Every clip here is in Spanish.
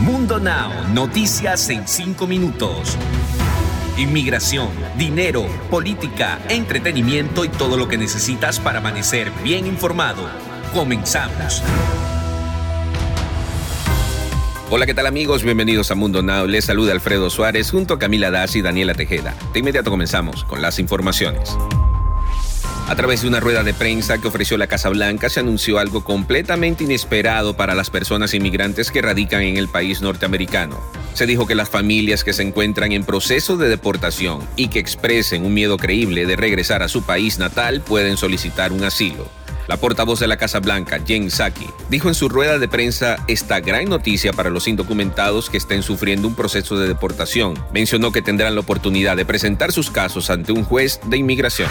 Mundo Now, noticias en 5 minutos. Inmigración, dinero, política, entretenimiento y todo lo que necesitas para amanecer bien informado. Comenzamos. Hola, ¿qué tal amigos? Bienvenidos a Mundo Now. Les saluda Alfredo Suárez junto a Camila Das y Daniela Tejeda. De inmediato comenzamos con las informaciones. A través de una rueda de prensa que ofreció la Casa Blanca se anunció algo completamente inesperado para las personas inmigrantes que radican en el país norteamericano. Se dijo que las familias que se encuentran en proceso de deportación y que expresen un miedo creíble de regresar a su país natal pueden solicitar un asilo. La portavoz de la Casa Blanca, Jen Psaki, dijo en su rueda de prensa esta gran noticia para los indocumentados que estén sufriendo un proceso de deportación. Mencionó que tendrán la oportunidad de presentar sus casos ante un juez de inmigración.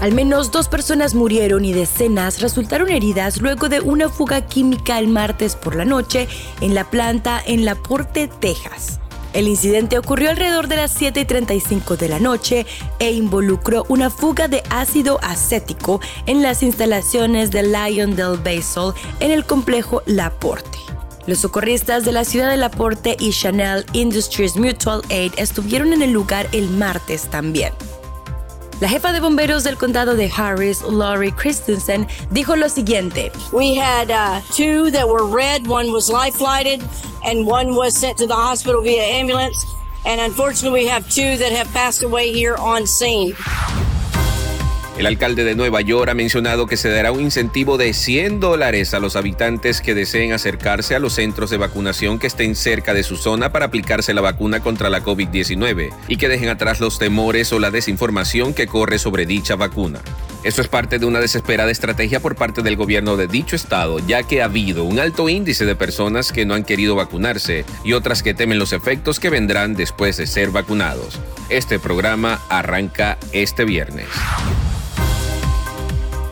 Al menos dos personas murieron y decenas resultaron heridas luego de una fuga química el martes por la noche en la planta en La Porte, Texas. El incidente ocurrió alrededor de las 7.35 de la noche e involucró una fuga de ácido acético en las instalaciones de Lion del Basel en el complejo La Porte. Los socorristas de la ciudad de Laporte y Chanel Industries Mutual Aid estuvieron en el lugar el martes también. La jefa de bomberos del condado de Harris, Laurie Christensen, dijo lo siguiente. We had uh, two that were red. One was life flighted, and one was sent to the hospital via ambulance. And unfortunately, we have two that have passed away here on scene. El alcalde de Nueva York ha mencionado que se dará un incentivo de 100 dólares a los habitantes que deseen acercarse a los centros de vacunación que estén cerca de su zona para aplicarse la vacuna contra la COVID-19 y que dejen atrás los temores o la desinformación que corre sobre dicha vacuna. Esto es parte de una desesperada estrategia por parte del gobierno de dicho estado, ya que ha habido un alto índice de personas que no han querido vacunarse y otras que temen los efectos que vendrán después de ser vacunados. Este programa arranca este viernes.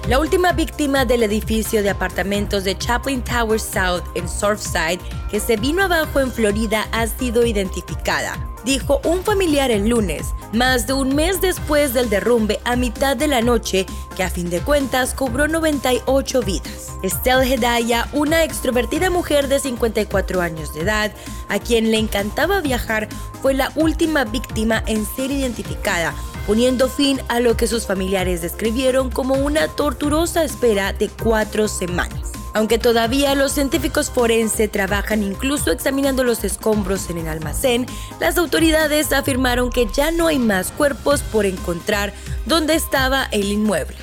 La última víctima del edificio de apartamentos de Chaplin Tower South en Surfside, que se vino abajo en Florida, ha sido identificada, dijo un familiar el lunes, más de un mes después del derrumbe a mitad de la noche, que a fin de cuentas cobró 98 vidas. Estelle Hedaya, una extrovertida mujer de 54 años de edad, a quien le encantaba viajar, fue la última víctima en ser identificada poniendo fin a lo que sus familiares describieron como una torturosa espera de cuatro semanas. Aunque todavía los científicos forenses trabajan incluso examinando los escombros en el almacén, las autoridades afirmaron que ya no hay más cuerpos por encontrar donde estaba el inmueble.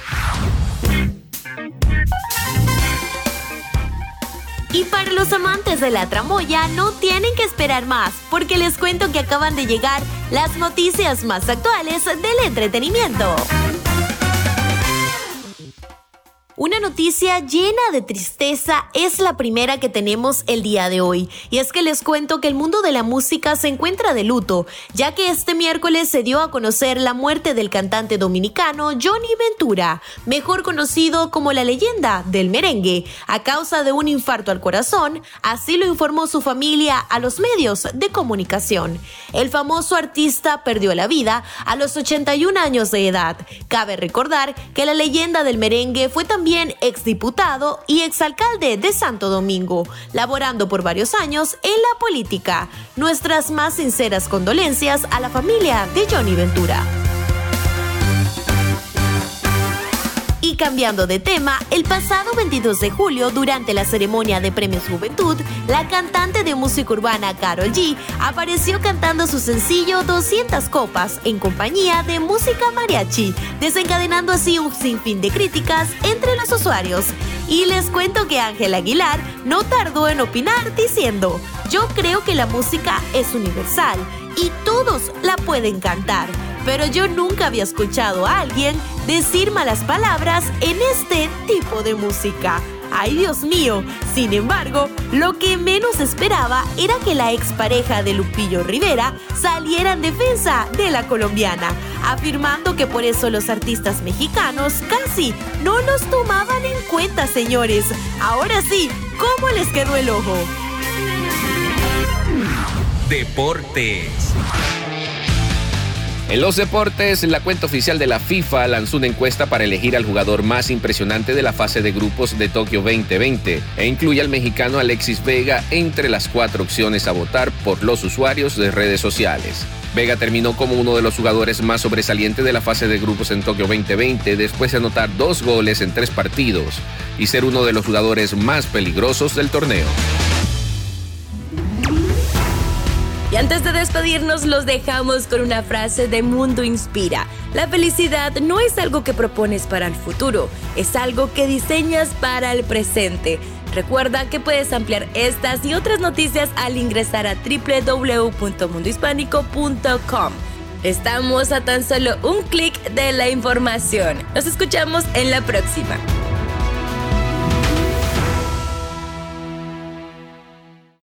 Y para los amantes de la tramoya no tienen que esperar más, porque les cuento que acaban de llegar las noticias más actuales del entretenimiento. Una noticia llena de tristeza es la primera que tenemos el día de hoy, y es que les cuento que el mundo de la música se encuentra de luto, ya que este miércoles se dio a conocer la muerte del cantante dominicano Johnny Ventura, mejor conocido como la leyenda del merengue, a causa de un infarto al corazón, así lo informó su familia a los medios de comunicación. El famoso artista perdió la vida a los 81 años de edad. Cabe recordar que la leyenda del merengue fue también exdiputado y exalcalde de Santo Domingo, laborando por varios años en la política. Nuestras más sinceras condolencias a la familia de Johnny Ventura. Cambiando de tema, el pasado 22 de julio, durante la ceremonia de Premios Juventud, la cantante de música urbana Carol G apareció cantando su sencillo 200 copas en compañía de música mariachi, desencadenando así un sinfín de críticas entre los usuarios. Y les cuento que Ángel Aguilar no tardó en opinar diciendo, yo creo que la música es universal y todos la pueden cantar pero yo nunca había escuchado a alguien decir malas palabras en este tipo de música. ¡Ay, Dios mío! Sin embargo, lo que menos esperaba era que la expareja de Lupillo Rivera saliera en defensa de la colombiana, afirmando que por eso los artistas mexicanos casi no los tomaban en cuenta, señores. Ahora sí, ¿cómo les quedó el ojo? Deportes. En los deportes, la cuenta oficial de la FIFA lanzó una encuesta para elegir al jugador más impresionante de la fase de grupos de Tokio 2020 e incluye al mexicano Alexis Vega entre las cuatro opciones a votar por los usuarios de redes sociales. Vega terminó como uno de los jugadores más sobresalientes de la fase de grupos en Tokio 2020 después de anotar dos goles en tres partidos y ser uno de los jugadores más peligrosos del torneo. Antes de despedirnos, los dejamos con una frase de Mundo Inspira. La felicidad no es algo que propones para el futuro, es algo que diseñas para el presente. Recuerda que puedes ampliar estas y otras noticias al ingresar a www.mundohispánico.com. Estamos a tan solo un clic de la información. Nos escuchamos en la próxima.